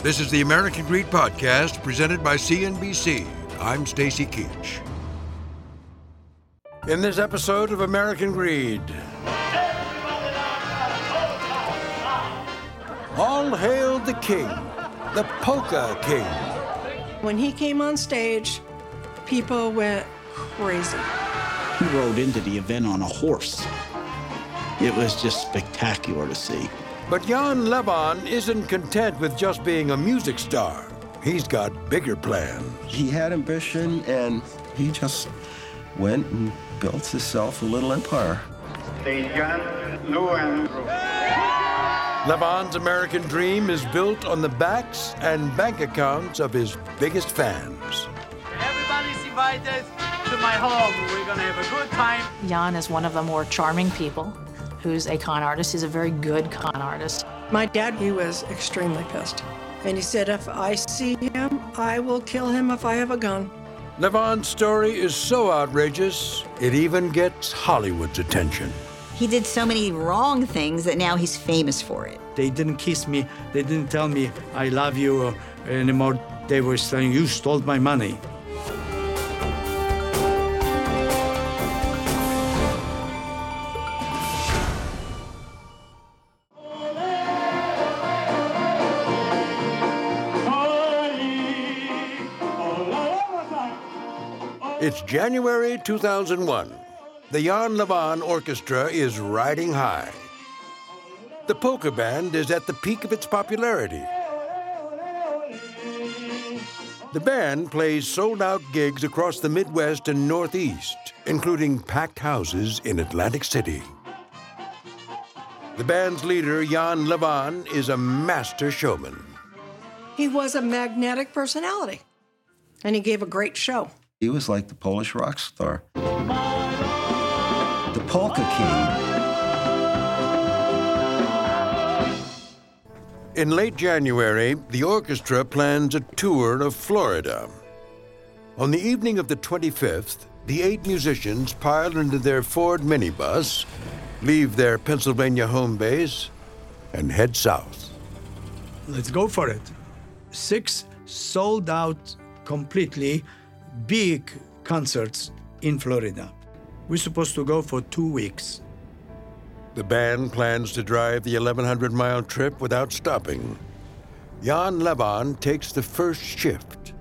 This is the American Greed Podcast presented by CNBC. I'm Stacy Keach. In this episode of American Greed, all hail the king, the polka king. When he came on stage, people went crazy. He rode into the event on a horse. It was just spectacular to see. But Jan Lewan isn't content with just being a music star. He's got bigger plans. He had ambition and he just went and built himself a little empire. Lewan's American dream is built on the backs and bank accounts of his biggest fans. Everybody's invited to my home. We're gonna have a good time. Jan is one of the more charming people who's a con artist. He's a very good con artist. My dad, he was extremely pissed. And he said, if I see him, I will kill him if I have a gun. Lewan's story is so outrageous, it even gets Hollywood's attention. He did so many wrong things that now he's famous for it. They didn't kiss me. They didn't tell me, I love you uh, anymore. They were saying, You stole my money. It's January 2001. The Jan Lewan Orchestra is riding high. The polka band is at the peak of its popularity. The band plays sold out gigs across the Midwest and Northeast, including packed houses in Atlantic City. The band's leader, Jan Lewan, is a master showman. He was a magnetic personality, and he gave a great show. He was like the Polish rock star. The Polka King. In late January, the orchestra plans a tour of Florida. On the evening of the 25th, the eight musicians pile into their Ford minibus, leave their Pennsylvania home base, and head south. Let's go for it. Six sold out completely big concerts in Florida. We're supposed to go for two weeks. The band plans to drive the 1,100 mile trip without stopping. Jan Lewan takes the first shift.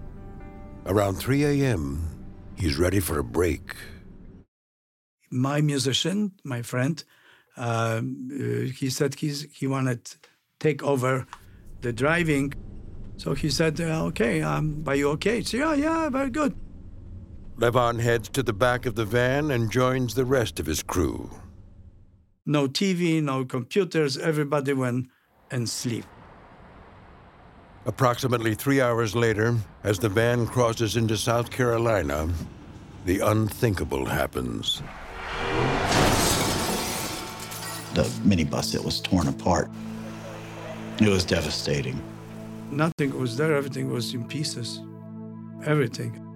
Around 3 a.m., he's ready for a break. My musician, my friend, uh, he said he's, he wanted to take over the driving. So he said, okay, um, are you okay? So, yeah, yeah, very good. Lewan heads to the back of the van and joins the rest of his crew. No TV, no computers, everybody went and sleep. Approximately three hours later, as the van crosses into South Carolina, the unthinkable happens. The minibus that was torn apart. It was devastating. Nothing was there, everything was in pieces. Everything.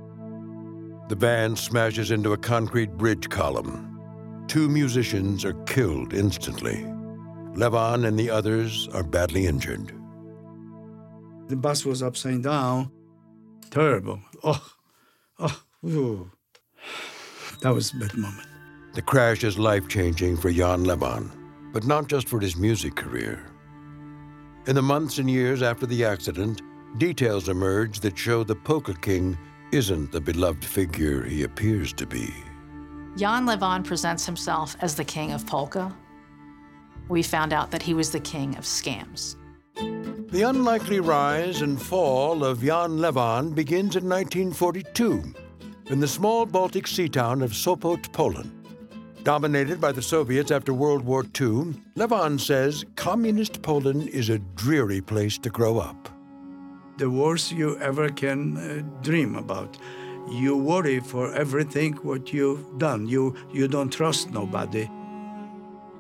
The van smashes into a concrete bridge column. Two musicians are killed instantly. Lewan and the others are badly injured. The bus was upside down. Terrible. Oh, oh, ooh. That was a bad moment. The crash is life changing for Jan Lewan, but not just for his music career. In the months and years after the accident, details emerge that show the Polka King isn't the beloved figure he appears to be. Jan Lewan presents himself as the king of polka. We found out that he was the king of scams. The unlikely rise and fall of Jan Lewan begins in 1942 in the small Baltic sea town of Sopot, Poland. Dominated by the Soviets after World War II, Lewan says communist Poland is a dreary place to grow up. The worst you ever can uh, dream about. You worry for everything what you've done. You you don't trust nobody.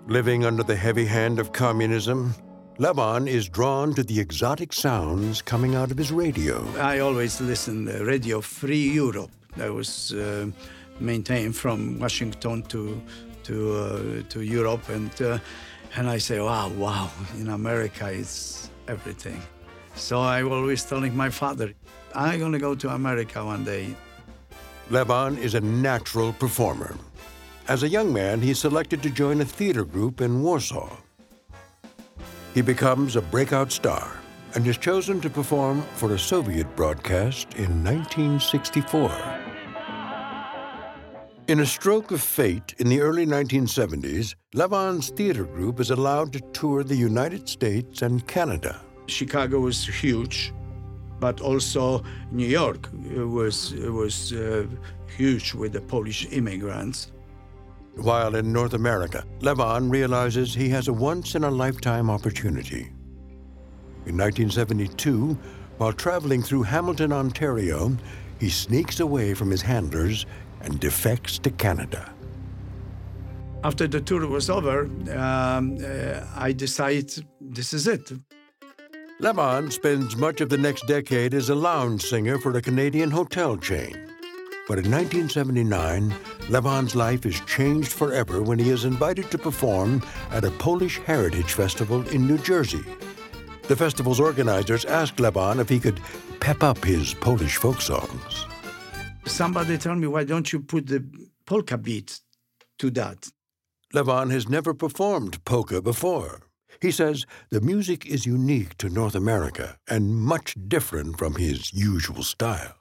Living under the heavy hand of communism, Lewan is drawn to the exotic sounds coming out of his radio. I always listen to Radio Free Europe. That was uh, maintained from Washington to to uh, to Europe, and uh, and I say, wow, wow, in America it's everything. So I was always telling my father, I'm gonna go to America one day. Lewan is a natural performer. As a young man, he's selected to join a theater group in Warsaw. He becomes a breakout star and is chosen to perform for a Soviet broadcast in 1964. In a stroke of fate in the early 1970s, Lewan's theater group is allowed to tour the United States and Canada. Chicago was huge, but also New York was was uh, huge with the Polish immigrants. While in North America, Lewan realizes he has a once in a lifetime opportunity. In 1972, while traveling through Hamilton, Ontario, he sneaks away from his handlers and defects to Canada. After the tour was over, um, uh, I decided this is it. Lewan spends much of the next decade as a lounge singer for a Canadian hotel chain. But in 1979, Lewan's life is changed forever when he is invited to perform at a Polish Heritage Festival in New Jersey. The festival's organizers asked Lewan if he could pep up his Polish folk songs. Somebody told me, why don't you put the polka beat to that? Lewan has never performed polka before. He says the music is unique to North America and much different from his usual style.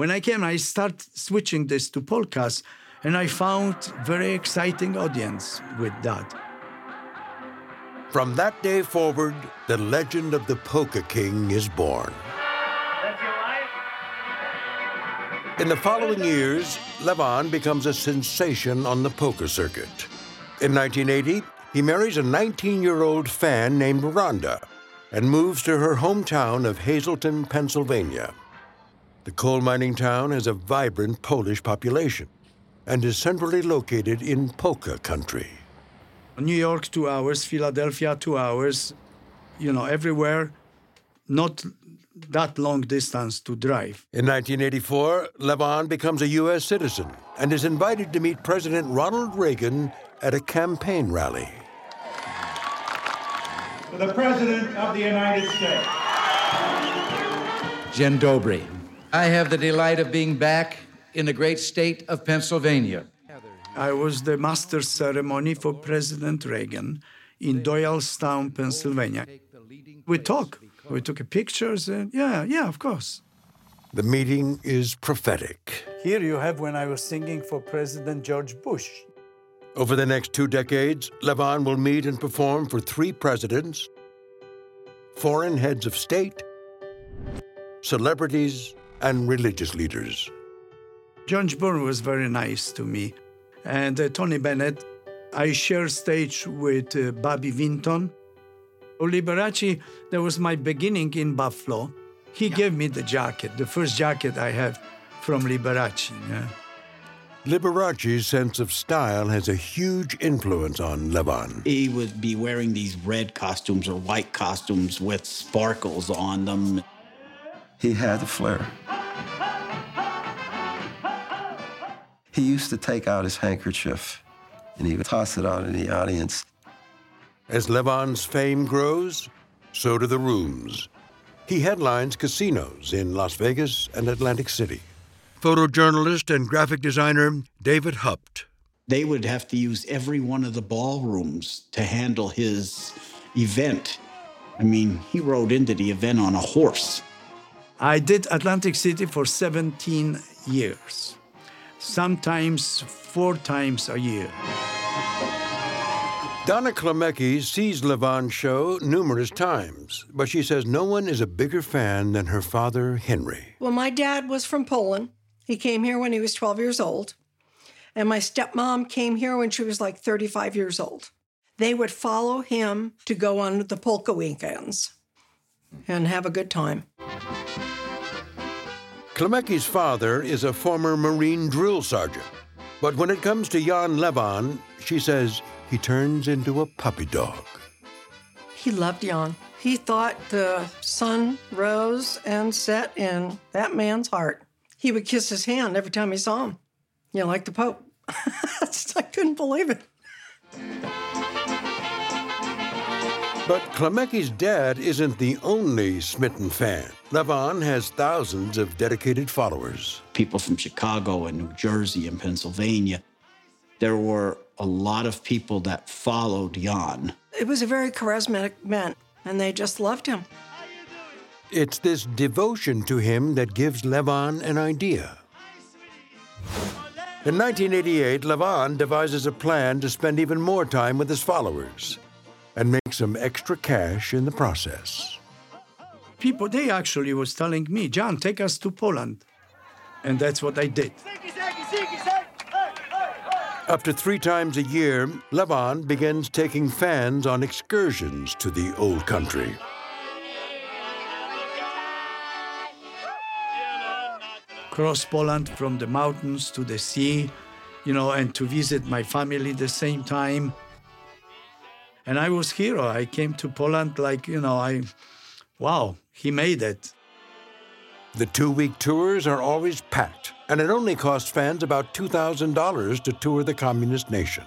when I came, I start switching this to polkas, and I found very exciting audience with that. From that day forward, the legend of the Polka King is born. In the following years, Lewan becomes a sensation on the polka circuit. In 1980, he marries a 19 year old fan named Rhonda and moves to her hometown of Hazleton, Pennsylvania. The coal mining town has a vibrant Polish population and is centrally located in polka country. New York, two hours, Philadelphia, two hours, you know, everywhere, not that long distance to drive. In 1984, Lewan becomes a U.S. citizen and is invited to meet President Ronald Reagan at a campaign rally. The President of the United States. Dzień dobry. I have the delight of being back in the great state of Pennsylvania. I was the master ceremony for President Reagan in Doylestown, Pennsylvania. We talk. We took pictures. And yeah, yeah, of course. The meeting is prophetic. Here you have when I was singing for President George Bush. Over the next two decades, Lewan will meet and perform for three presidents, foreign heads of state, celebrities, and religious leaders. George Bush was very nice to me. And uh, Tony Bennett, I share stage with uh, Bobby Vinton. Liberace, that was my beginning in Buffalo. He gave me the jacket, the first jacket I have from Liberace. Yeah. Liberace's sense of style has a huge influence on Lewan. He would be wearing these red costumes or white costumes with sparkles on them. He had the flair. He used to take out his handkerchief and he would toss it out in the audience. As Lewan's fame grows, so do the rooms. He headlines casinos in Las Vegas and Atlantic City photojournalist and graphic designer David Haupt. They would have to use every one of the ballrooms to handle his event. I mean, he rode into the event on a horse. I did Atlantic City for 17 years, sometimes four times a year. Donna Klimecki sees Lewan's show numerous times, but she says no one is a bigger fan than her father, Henry. Well, my dad was from Poland. He came here when he was 12 years old. And my stepmom came here when she was like 35 years old. They would follow him to go on the polka weekends and have a good time. Klimecki's father is a former Marine drill sergeant. But when it comes to Jan Lewan, she says he turns into a puppy dog. He loved Jan. He thought the sun rose and set in that man's heart. He would kiss his hand every time he saw him, you know, like the Pope. I couldn't believe it. But Klimecki's dad isn't the only smitten fan. Lewan has thousands of dedicated followers. People from Chicago and New Jersey and Pennsylvania. There were a lot of people that followed Jan. It was a very charismatic man, and they just loved him. It's this devotion to him that gives Lewan an idea. In 1988, Lewan devises a plan to spend even more time with his followers and make some extra cash in the process. People, they actually was telling me, John, take us to Poland. And that's what I did. Up to three times a year, Lewan begins taking fans on excursions to the old country. Cross Poland from the mountains to the sea, you know, and to visit my family the same time. And I was hero. I came to Poland like, you know, I, wow, he made it. The two week tours are always packed, and it only costs fans about $2,000 to tour the communist nation.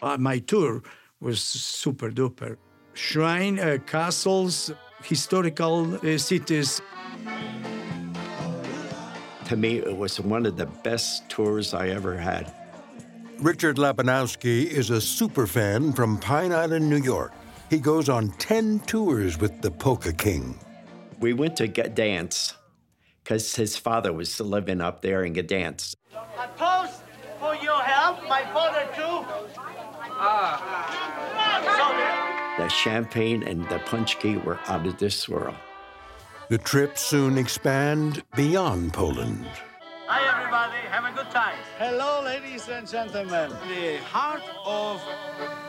Uh, my tour was super duper. Shrine, uh, castles, historical uh, cities. To me, it was one of the best tours I ever had. Richard Lapanowski is a super fan from Pine Island, New York. He goes on 10 tours with the Polka King. We went to Gdansk because his father was living up there in Gdansk. A toast for your help, my father too. Ah. The champagne and the punchki were out of this world. The trip soon expand beyond Poland. Hi, everybody. Have a good time. Hello, ladies and gentlemen. The heart of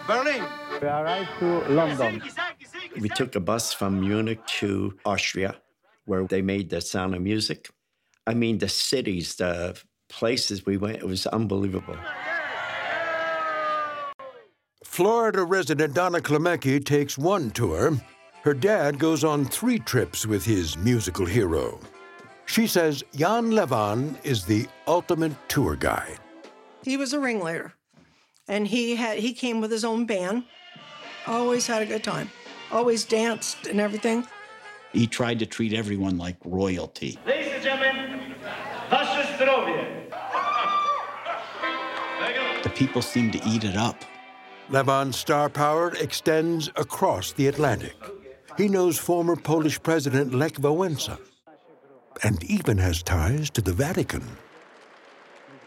Berlin. We arrived to London. We took a bus from Munich to Austria, where they made the sound of music. I mean, the cities, the places we went, it was unbelievable. Florida resident Donna Klimecki takes one tour. Her dad goes on three trips with his musical hero. She says Jan Lewan is the ultimate tour guide. He was a ringleader, and he had he came with his own band. Always had a good time. Always danced and everything. He tried to treat everyone like royalty. Ladies and gentlemen, wasze zdrowie. The people seemed to eat it up. Lewan's star power extends across the Atlantic. He knows former Polish President Lech Wałęsa and even has ties to the Vatican.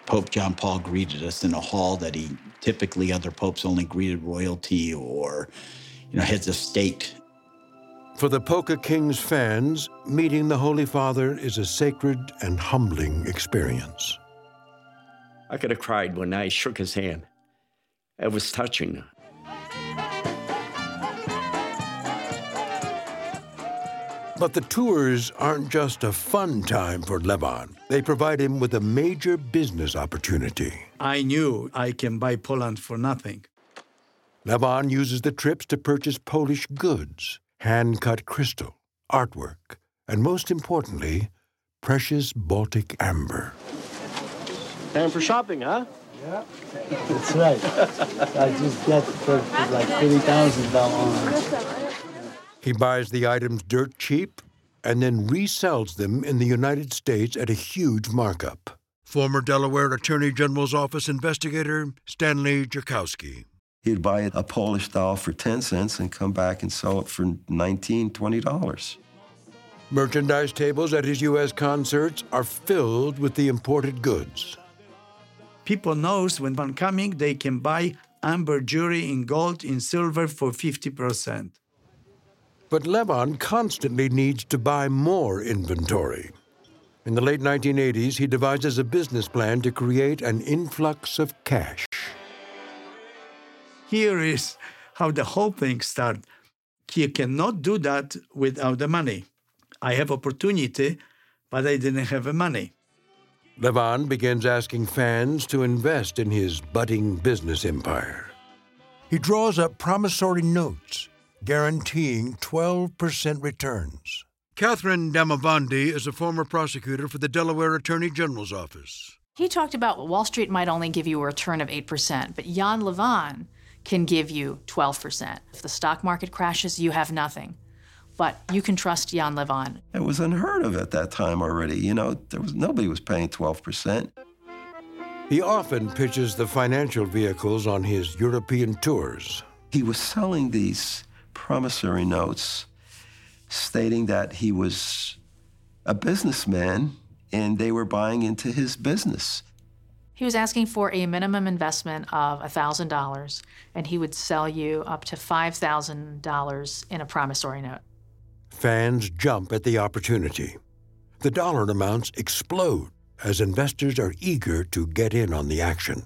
Pope John Paul greeted us in a hall that he typically other popes only greeted royalty or you know heads of state. For the Polka King's fans, meeting the Holy Father is a sacred and humbling experience. I could have cried when I shook his hand. It was touching. But the tours aren't just a fun time for Lewan. They provide him with a major business opportunity. I knew I can buy Poland for nothing. Lewan uses the trips to purchase Polish goods, hand cut crystal, artwork, and most importantly, precious Baltic amber. Time for shopping, huh? Yeah. That's right. I just got for like $30,000 He buys the items dirt cheap and then resells them in the United States at a huge markup. Former Delaware Attorney General's Office investigator Stanley Jakowski. He'd buy a Polish doll for 10 cents and come back and sell it for $19, $20. Merchandise tables at his U.S. concerts are filled with the imported goods. People knows when one coming, they can buy amber jewelry in gold, in silver for 50%. But Lewan constantly needs to buy more inventory. In the late 1980s, he devises a business plan to create an influx of cash. Here is how the whole thing started. You cannot do that without the money. I have opportunity, but I didn't have the money. Lewan begins asking fans to invest in his budding business empire. He draws up promissory notes guaranteeing 12% returns. Catherine Damavandi is a former prosecutor for the Delaware Attorney General's office. He talked about Wall Street might only give you a return of 8%, but Jan Lewan can give you 12%. If the stock market crashes, you have nothing. But you can trust Jan Lewan. It was unheard of at that time already. You know, there was nobody was paying 12%. He often pitches the financial vehicles on his European tours. He was selling these promissory notes stating that he was a businessman and they were buying into his business. He was asking for a minimum investment of $1,000, and he would sell you up to $5,000 in a promissory note. Fans jump at the opportunity. The dollar amounts explode as investors are eager to get in on the action.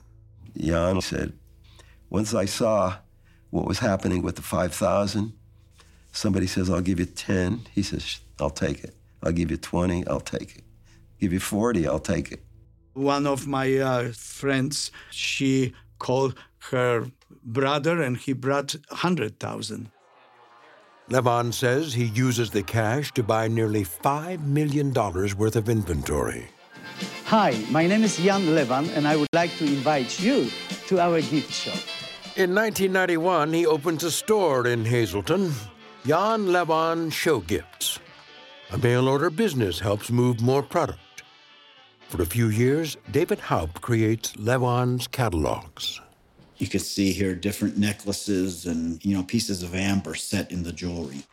Jan said, Once I saw what was happening with the 5,000. Somebody says, I'll give you 10. He says, I'll take it. I'll give you 20. I'll take it. Give you 40. I'll take it. One of my uh, friends, she called her brother and he brought 100,000. Lewan says he uses the cash to buy nearly $5 million worth of inventory. Hi, my name is Jan Lewan, and I would like to invite you to our gift shop. In 1991, he opens a store in Hazleton, Jan Lewan Show Gifts. A mail order business helps move more product. For a few years, David Haupt creates Lewan's catalogs. You can see here different necklaces and, you know, pieces of amber set in the jewelry.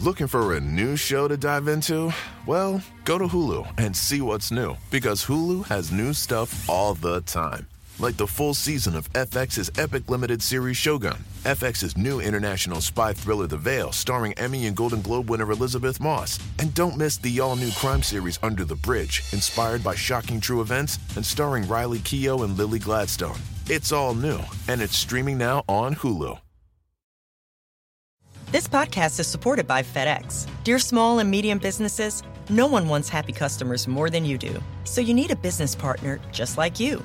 Looking for a new show to dive into? Well, go to Hulu and see what's new because Hulu has new stuff all the time like the full season of FX's epic limited series Shogun, FX's new international spy thriller The Veil, starring Emmy and Golden Globe winner Elisabeth Moss. And don't miss the all new crime series Under the Bridge, inspired by shocking true events and starring Riley Keough and Lily Gladstone. It's all new, and it's streaming now on Hulu. This podcast is supported by FedEx. Dear small and medium businesses, no one wants happy customers more than you do. So you need a business partner just like you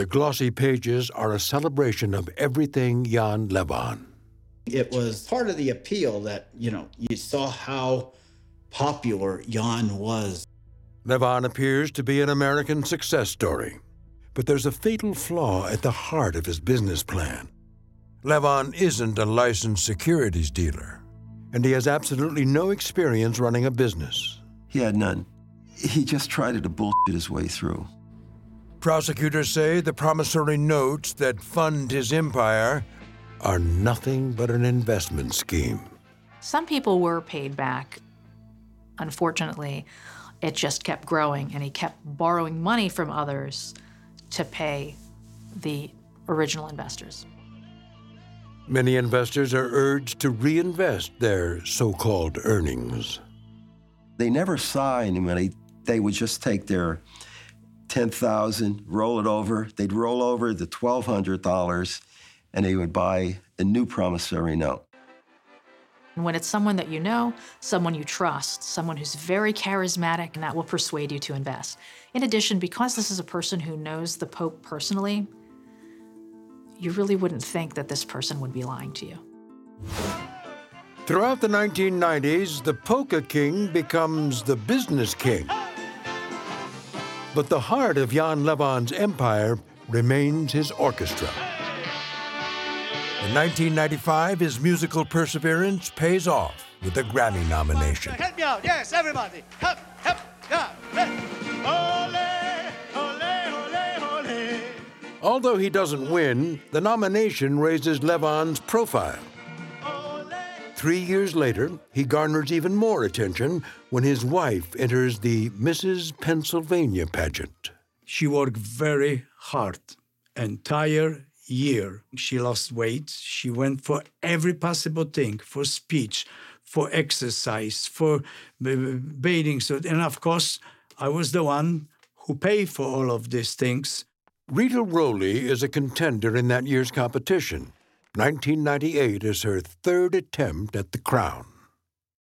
The glossy pages are a celebration of everything Jan Lewan. It was part of the appeal that, you know, you saw how popular Jan was. Lewan appears to be an American success story, but there's a fatal flaw at the heart of his business plan. Lewan isn't a licensed securities dealer, and he has absolutely no experience running a business. He had none. He just tried to bullshit his way through. Prosecutors say the promissory notes that fund his empire are nothing but an investment scheme. Some people were paid back. Unfortunately, it just kept growing, and he kept borrowing money from others to pay the original investors. Many investors are urged to reinvest their so called earnings. They never saw any money. They would just take their 10,000, roll it over. They'd roll over the $1,200 and they would buy a new promissory note. And when it's someone that you know, someone you trust, someone who's very charismatic, and that will persuade you to invest. In addition, because this is a person who knows the Pope personally, you really wouldn't think that this person would be lying to you. Throughout the 1990s, the polka king becomes the business king. But the heart of Jan Lewan's empire remains his orchestra. In 1995, his musical perseverance pays off with a Grammy nomination. Help me out. Yes, everybody. Help, help, yeah. Ole, ole, ole, ole. Although he doesn't win, the nomination raises Lewan's profile. Three years later, he garners even more attention when his wife enters the Mrs. Pennsylvania pageant. She worked very hard, entire year. She lost weight. She went for every possible thing, for speech, for exercise, for bathing suit, and of course, I was the one who paid for all of these things. Rita Rowley is a contender in that year's competition. 1998 is her third attempt at the crown.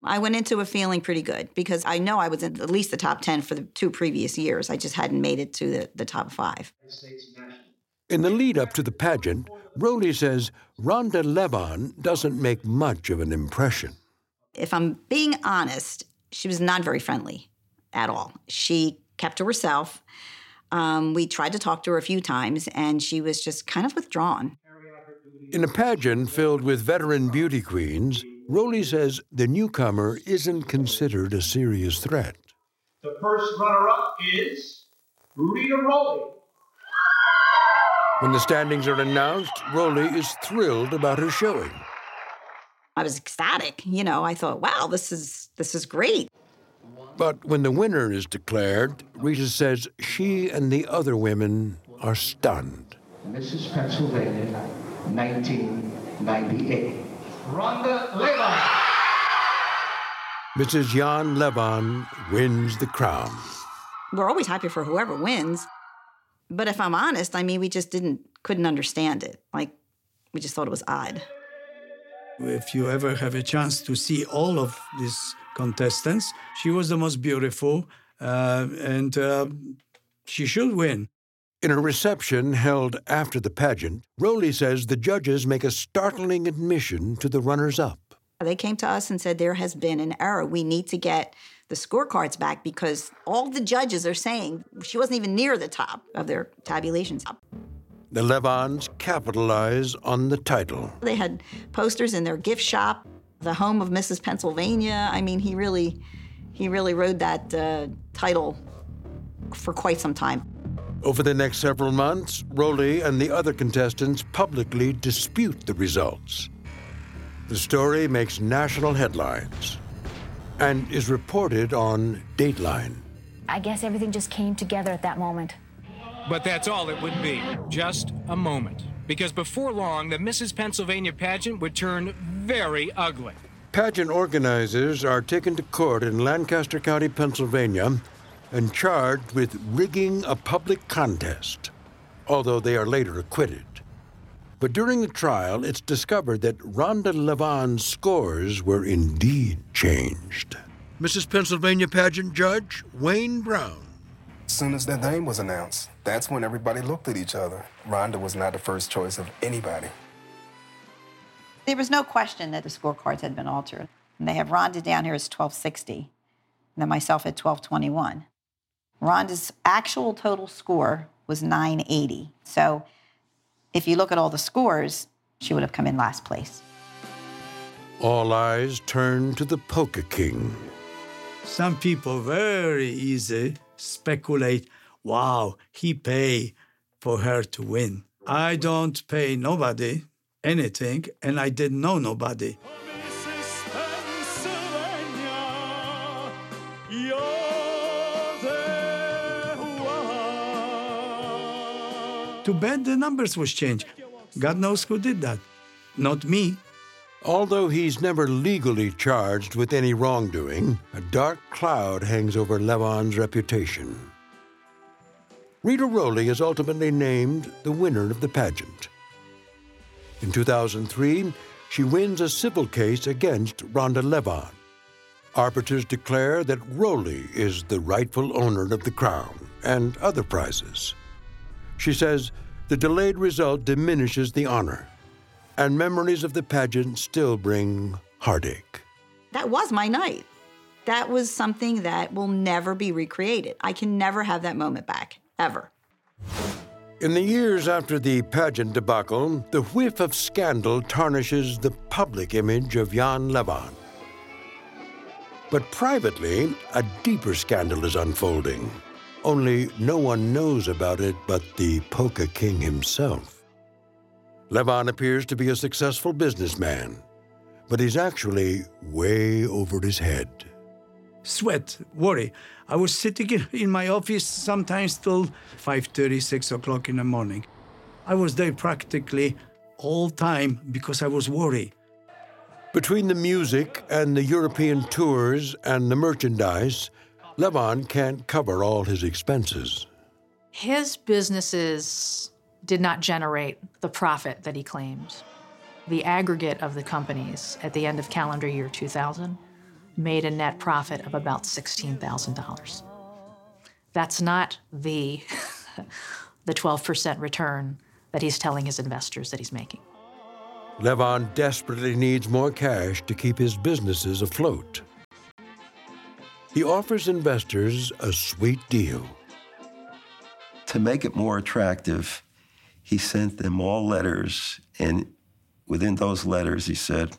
I went into it feeling pretty good because I know I was in at least the top 10 for the two previous years. I just hadn't made it to the, the top five. In the lead up to the pageant, Rowley says Rhonda Lewan doesn't make much of an impression. If I'm being honest, she was not very friendly at all. She kept to herself. Um, we tried to talk to her a few times, and she was just kind of withdrawn. In a pageant filled with veteran beauty queens, Rowley says the newcomer isn't considered a serious threat. The first runner-up is Rita Rowley. When the standings are announced, Rowley is thrilled about her showing. I was ecstatic. You know, I thought, wow, this is this is great. But when the winner is declared, Rita says she and the other women are stunned. Mrs. Pennsylvania, 1998. Rhonda Lewan. Mrs. Jan Lewan wins the crown. We're always happy for whoever wins. But if I'm honest, I mean, we just didn't couldn't understand it. Like we just thought it was odd. If you ever have a chance to see all of these contestants, she was the most beautiful, uh, and uh, she should win. In a reception held after the pageant, Rowley says the judges make a startling admission to the runners up. They came to us and said there has been an error. We need to get the scorecards back because all the judges are saying she wasn't even near the top of their tabulations. The Lewans capitalize on the title. They had posters in their gift shop, the home of Mrs. Pennsylvania. I mean, he really, he really rode that uh, title for quite some time. Over the next several months, Rowley and the other contestants publicly dispute the results. The story makes national headlines and is reported on Dateline. I guess everything just came together at that moment. But that's all it would be just a moment. Because before long, the Mrs. Pennsylvania pageant would turn very ugly. Pageant organizers are taken to court in Lancaster County, Pennsylvania, and charged with rigging a public contest, although they are later acquitted. But during the trial, it's discovered that Rhonda Lewan's scores were indeed changed. Mrs. Pennsylvania pageant judge Wayne Brown. As soon as their name was announced, that's when everybody looked at each other. Rhonda was not the first choice of anybody. There was no question that the scorecards had been altered. And they have Rhonda down here as 1260, and then myself at 1221. Rhonda's actual total score was 980. So if you look at all the scores, she would have come in last place. All eyes turn to the Polka King. Some people very easy speculate, wow, he pay for her to win. I don't pay nobody anything, and I didn't know nobody. Too bad the numbers was changed. God knows who did that. Not me. Although he's never legally charged with any wrongdoing, a dark cloud hangs over Lewan's reputation. Rita Rowley is ultimately named the winner of the pageant. In 2003, she wins a civil case against Rhonda Lewan. Arbiters declare that Rowley is the rightful owner of the crown and other prizes. She says the delayed result diminishes the honor, and memories of the pageant still bring heartache. That was my night. That was something that will never be recreated. I can never have that moment back, ever. In the years after the pageant debacle, the whiff of scandal tarnishes the public image of Jan Lewan. But privately, a deeper scandal is unfolding. Only no one knows about it but the Polka King himself. Lewan appears to be a successful businessman, but he's actually way over his head. Sweat, worry. I was sitting in my office sometimes till 5.30, 6 o'clock in the morning. I was there practically all time because I was worried. Between the music and the European tours and the merchandise, Lewan can't cover all his expenses. His businesses did not generate the profit that he claimed. The aggregate of the companies at the end of calendar year 2000 made a net profit of about $16,000. That's not the, the 12% return that he's telling his investors that he's making. Lewan desperately needs more cash to keep his businesses afloat. He offers investors a sweet deal. To make it more attractive, he sent them all letters, and within those letters, he said,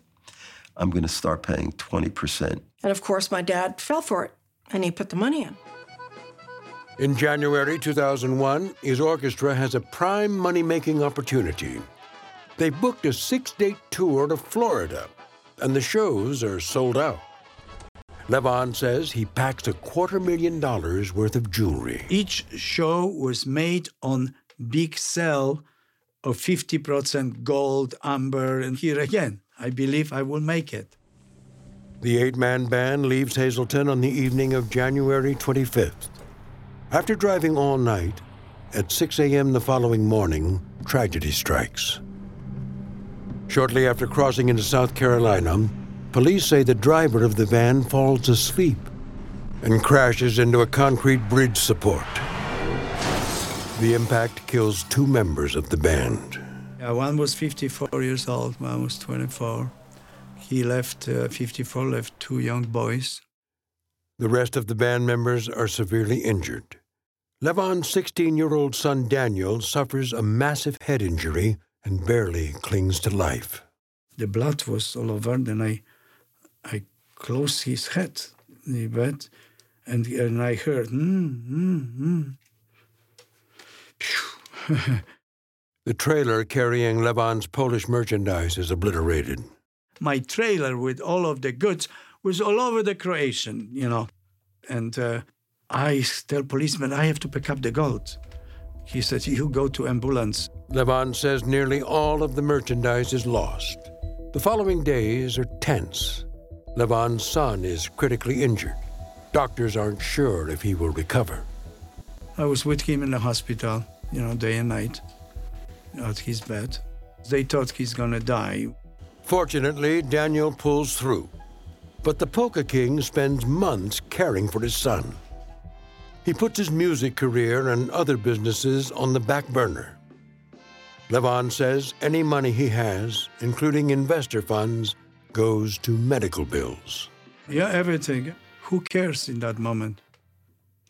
I'm going to start paying 20%. And of course, my dad fell for it, and he put the money in. In January 2001, his orchestra has a prime money making opportunity. They booked a six date tour to Florida, and the shows are sold out. Lewan says he packed a quarter million dollars worth of jewelry. Each show was made on big cell of 50% gold, amber, and here again, I believe I will make it. The eight man band leaves Hazleton on the evening of January 25th. After driving all night, at 6 a.m. the following morning, tragedy strikes. Shortly after crossing into South Carolina, police say the driver of the van falls asleep and crashes into a concrete bridge support. The impact kills two members of the band. Yeah, one was 54 years old, one was 24. He left, uh, 54 left two young boys. The rest of the band members are severely injured. Lewan's 16 year old son Daniel suffers a massive head injury and barely clings to life. The blood was all over, then I, I closed his head in the bed, and, and I heard, mm, mm, mm. the trailer carrying Lewan's Polish merchandise is obliterated. My trailer with all of the goods was all over the Croatian, you know. And uh, I tell policeman, I have to pick up the gold. He said, You go to ambulance. Lewan says nearly all of the merchandise is lost. The following days are tense. Lewan's son is critically injured. Doctors aren't sure if he will recover. I was with him in the hospital, you know, day and night, at his bed. They thought he's gonna die. Fortunately, Daniel pulls through. But the Polka King spends months caring for his son. He puts his music career and other businesses on the back burner. Levon says any money he has, including investor funds, goes to medical bills. Yeah, everything. Who cares in that moment?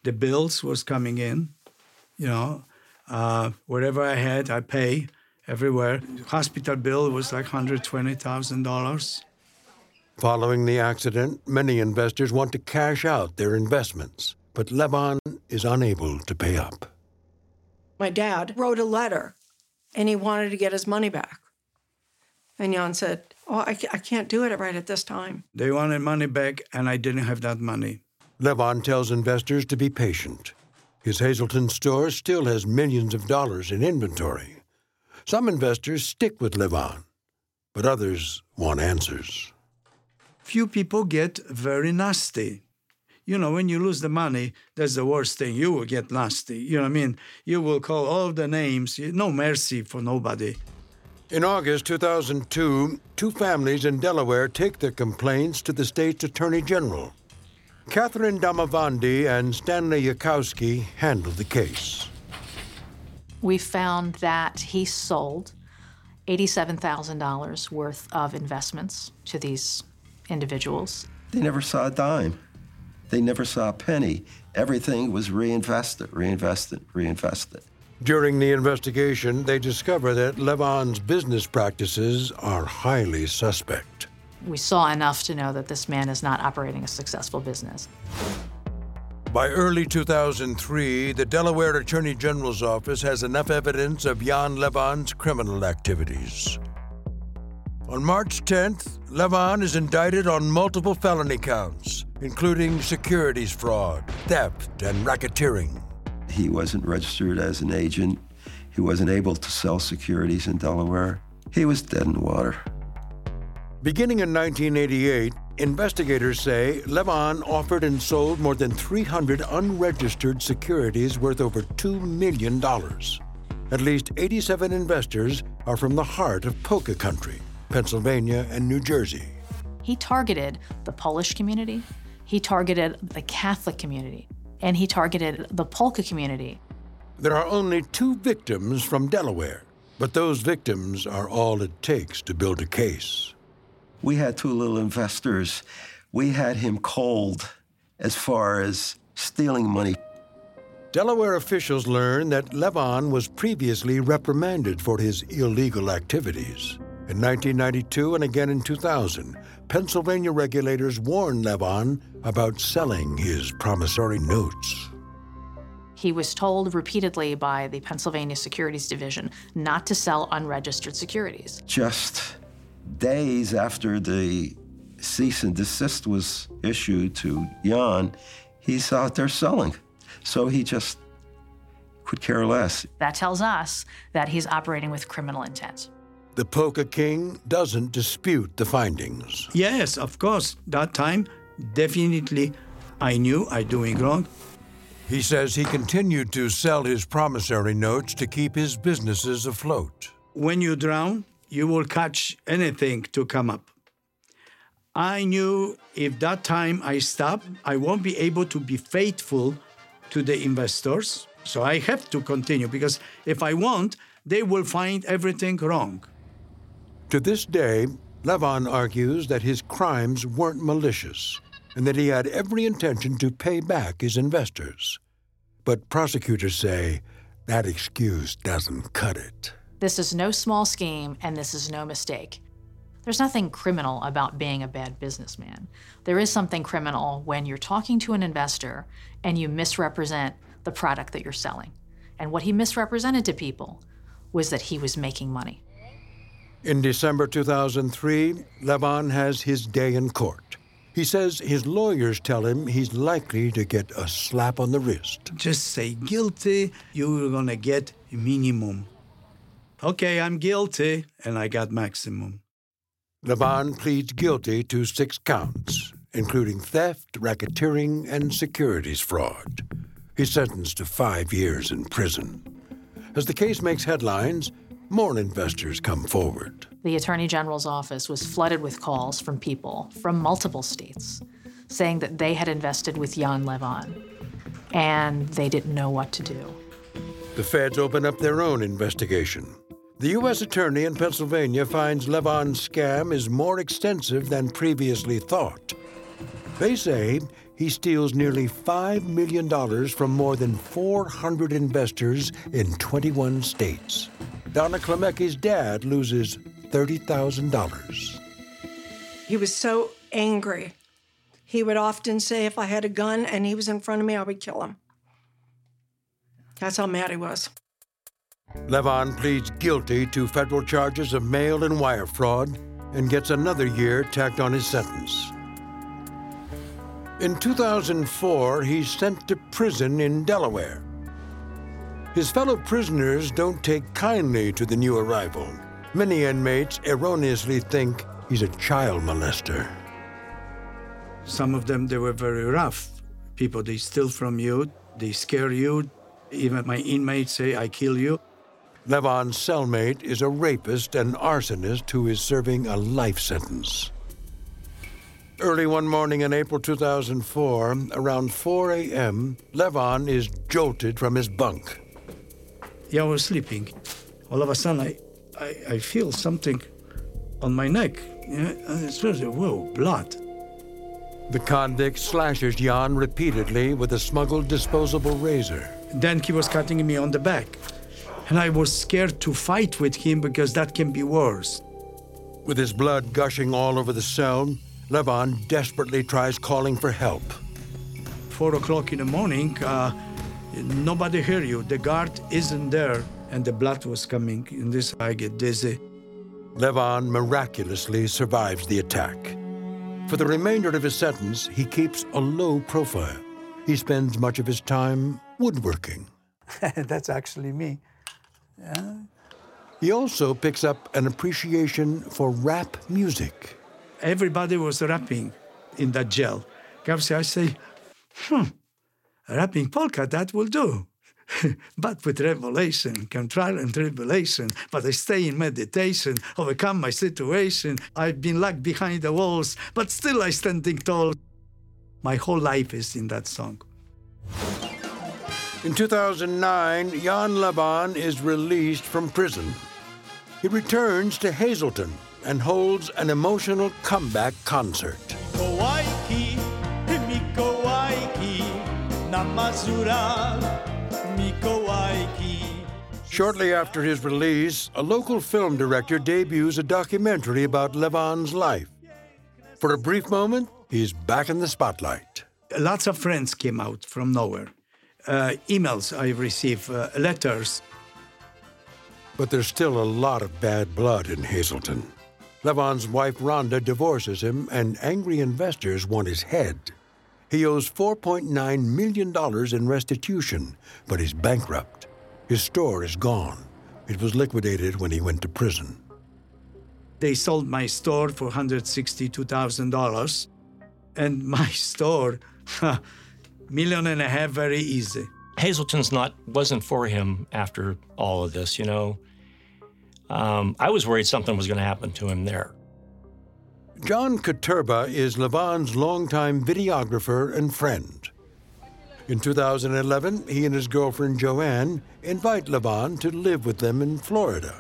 The bills was coming in, you know, uh, whatever I had, I pay everywhere. Hospital bill was like $120,000. Following the accident, many investors want to cash out their investments, but Lewan is unable to pay up. My dad wrote a letter and he wanted to get his money back. And Jan said, Oh, I, I can't do it right at this time. They wanted money back, and I didn't have that money. Lewan tells investors to be patient. His Hazleton store still has millions of dollars in inventory. Some investors stick with Lewan, but others want answers. Few people get very nasty. You know, when you lose the money, that's the worst thing. You will get nasty. You know what I mean? You will call all the names. No mercy for nobody. In August 2002, two families in Delaware take their complaints to the state's Attorney General. Catherine Damavandi and Stanley Yakowski handled the case. We found that he sold $87,000 worth of investments to these individuals. They never saw a dime. They never saw a penny. Everything was reinvested, reinvested, reinvested. During the investigation, they discover that Lewan's business practices are highly suspect. We saw enough to know that this man is not operating a successful business. By early 2003, the Delaware Attorney General's office has enough evidence of Jan Lewan's criminal activities. On March 10th, Lewan is indicted on multiple felony counts, including securities fraud, theft, and racketeering. He wasn't registered as an agent. He wasn't able to sell securities in Delaware. He was dead in the water. Beginning in 1988, investigators say Lewan offered and sold more than 300 unregistered securities worth over $2 million. At least 87 investors are from the heart of polka country, Pennsylvania and New Jersey. He targeted the Polish community, he targeted the Catholic community, and he targeted the polka community. There are only two victims from Delaware, but those victims are all it takes to build a case. We had two little investors. We had him cold as far as stealing money. Delaware officials learned that Lewan was previously reprimanded for his illegal activities. In 1992 and again in 2000, Pennsylvania regulators warned Lewan about selling his promissory notes. He was told repeatedly by the Pennsylvania Securities Division not to sell unregistered securities. Just days after the cease and desist was issued to Jan, he's out there selling. So he just could care less. That tells us that he's operating with criminal intent. The Polka King doesn't dispute the findings. Yes, of course. That time, definitely, I knew I doing wrong. He says he continued to sell his promissory notes to keep his businesses afloat. When you drown, you will catch anything to come up. I knew if that time I stop, I won't be able to be faithful to the investors. So I have to continue because if I won't, they will find everything wrong. To this day, Lewan argues that his crimes weren't malicious and that he had every intention to pay back his investors. But prosecutors say that excuse doesn't cut it. This is no small scheme, and this is no mistake. There's nothing criminal about being a bad businessman. There is something criminal when you're talking to an investor and you misrepresent the product that you're selling. And what he misrepresented to people was that he was making money. In December 2003, Lewan has his day in court. He says his lawyers tell him he's likely to get a slap on the wrist. Just say guilty, you're gonna get minimum. Okay, I'm guilty, and I got maximum. Lewan pleads guilty to six counts, including theft, racketeering, and securities fraud. He's sentenced to five years in prison. As the case makes headlines, more investors come forward. The Attorney General's office was flooded with calls from people from multiple states saying that they had invested with Jan Lewan and they didn't know what to do. The feds open up their own investigation. The U.S. Attorney in Pennsylvania finds Lewan's scam is more extensive than previously thought. They say he steals nearly $5 million from more than 400 investors in 21 states. Donna Klemecki's dad loses $30,000. He was so angry. He would often say, if I had a gun and he was in front of me, I would kill him. That's how mad he was. Lewan pleads guilty to federal charges of mail and wire fraud and gets another year tacked on his sentence. In 2004, he's sent to prison in Delaware. His fellow prisoners don't take kindly to the new arrival. Many inmates erroneously think he's a child molester. Some of them, they were very rough. People, they steal from you, they scare you. Even my inmates say, I kill you. Lewan's cellmate is a rapist and arsonist who is serving a life sentence. Early one morning in April 2004, around 4 a.m., Lewan is jolted from his bunk. Yeah, I was sleeping. All of a sudden, I, I, I feel something on my neck. Yeah, and it's really, whoa, blood. The convict slashes Jan repeatedly with a smuggled disposable razor. Then he was cutting me on the back. And I was scared to fight with him because that can be worse. With his blood gushing all over the cell, Lewan desperately tries calling for help. Four o'clock in the morning, uh, nobody hear you. The guard isn't there, and the blood was coming. In this, I get dizzy. Lewan miraculously survives the attack. For the remainder of his sentence, he keeps a low profile. He spends much of his time woodworking. That's actually me. Yeah. He also picks up an appreciation for rap music. Everybody was rapping in that jail. I say, hmm, rapping polka, that will do. but with revelation, come trial and tribulation. But I stay in meditation, overcome my situation. I've been locked behind the walls, but still I standing tall. My whole life is in that song. In 2009, Jan Lewan is released from prison. He returns to Hazleton and holds an emotional comeback concert. Shortly after his release, a local film director debuts a documentary about Lewan's life. For a brief moment, he's back in the spotlight. Lots of friends came out from nowhere. Uh, emails I received, uh, letters. But there's still a lot of bad blood in Hazleton. Lewan's wife Rhonda divorces him, and angry investors want his head. He owes $4.9 million in restitution, but he's bankrupt. His store is gone. It was liquidated when he went to prison. They sold my store for $162,000. And my store, million and a half, very easy. Hazleton's not wasn't for him after all of this, you know. Um, I was worried something was going to happen to him there. John Katerba is Lewan's longtime videographer and friend. In 2011, he and his girlfriend Joanne invite Lewan to live with them in Florida.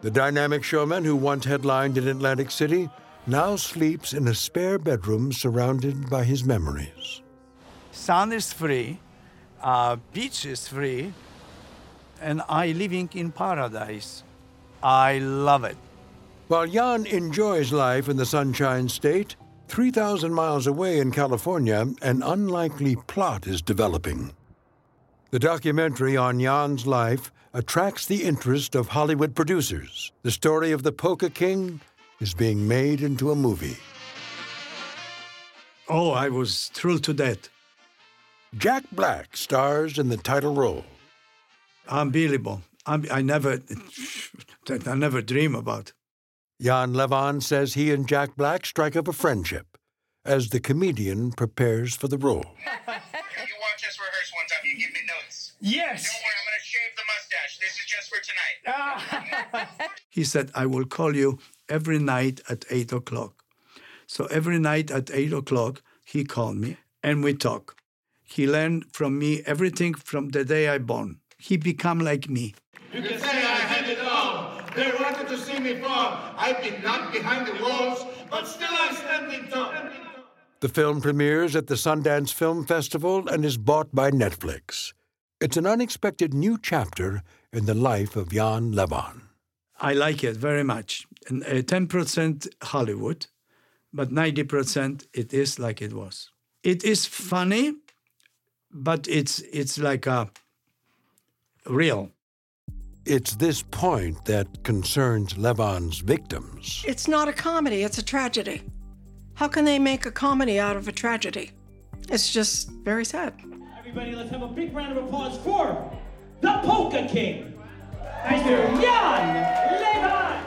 The dynamic showman who once headlined in Atlantic City now sleeps in a spare bedroom surrounded by his memories. Sun is free, uh, beach is free, and I living in paradise. I love it. While Jan enjoys life in the Sunshine State, 3,000 miles away in California, an unlikely plot is developing. The documentary on Jan's life attracts the interest of Hollywood producers. The story of the Polka King is being made into a movie. Oh, I was thrilled to death. Jack Black stars in the title role. Unbelievable. I never, I never dream about. Jan Lewan says he and Jack Black strike up a friendship as the comedian prepares for the role. you watch us rehearse one time, you give me notes. Yes. Don't worry, I'm going to shave the mustache. This is just for tonight. Ah. he said, I will call you every night at 8 o'clock. So every night at 8 o'clock, he called me and we talk. He learned from me everything from the day I born. He become like me. You can say I had it all. They wanted to see me fall. I've been knocked behind the walls, but still I'm standing tall. The film premieres at the Sundance Film Festival and is bought by Netflix. It's an unexpected new chapter in the life of Jan Lewan. I like it very much. Uh, 10% Hollywood, but 90% it is like it was. It is funny, but it's it's like a real. It's this point that concerns Lewan's victims. It's not a comedy, it's a tragedy. How can they make a comedy out of a tragedy? It's just very sad. Everybody, let's have a big round of applause for the Polka King, Mr. Jan Lewan.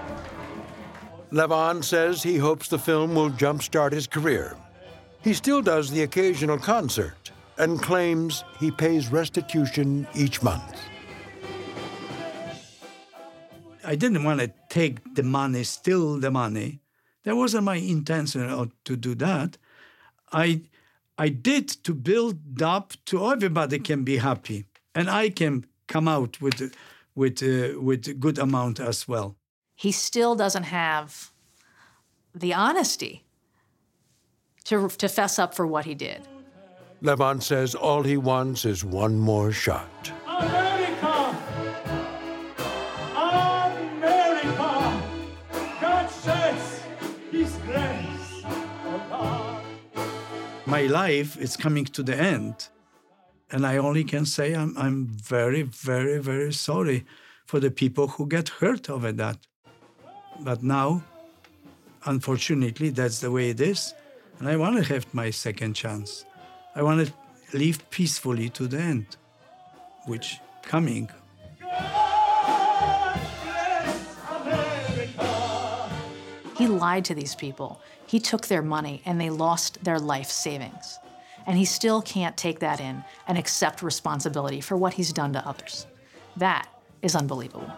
Lewan says he hopes the film will jumpstart his career. He still does the occasional concert and claims he pays restitution each month. I didn't want to take the money, steal the money. That wasn't my intention to do that. I, I did to build up to everybody can be happy, and I can come out with, with, uh, with a good amount as well. He still doesn't have the honesty to, to fess up for what he did. Lewan says all he wants is one more shot. My life is coming to the end, and I only can say I'm, I'm very, very, very sorry for the people who get hurt over that. But now, unfortunately, that's the way it is, and I want to have my second chance. I want to live peacefully to the end, which coming. He lied to these people. He took their money and they lost their life savings. And he still can't take that in and accept responsibility for what he's done to others. That is unbelievable.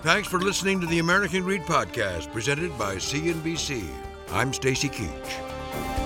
Thanks for listening to the American Greed Podcast, presented by CNBC. I'm Stacy Keach.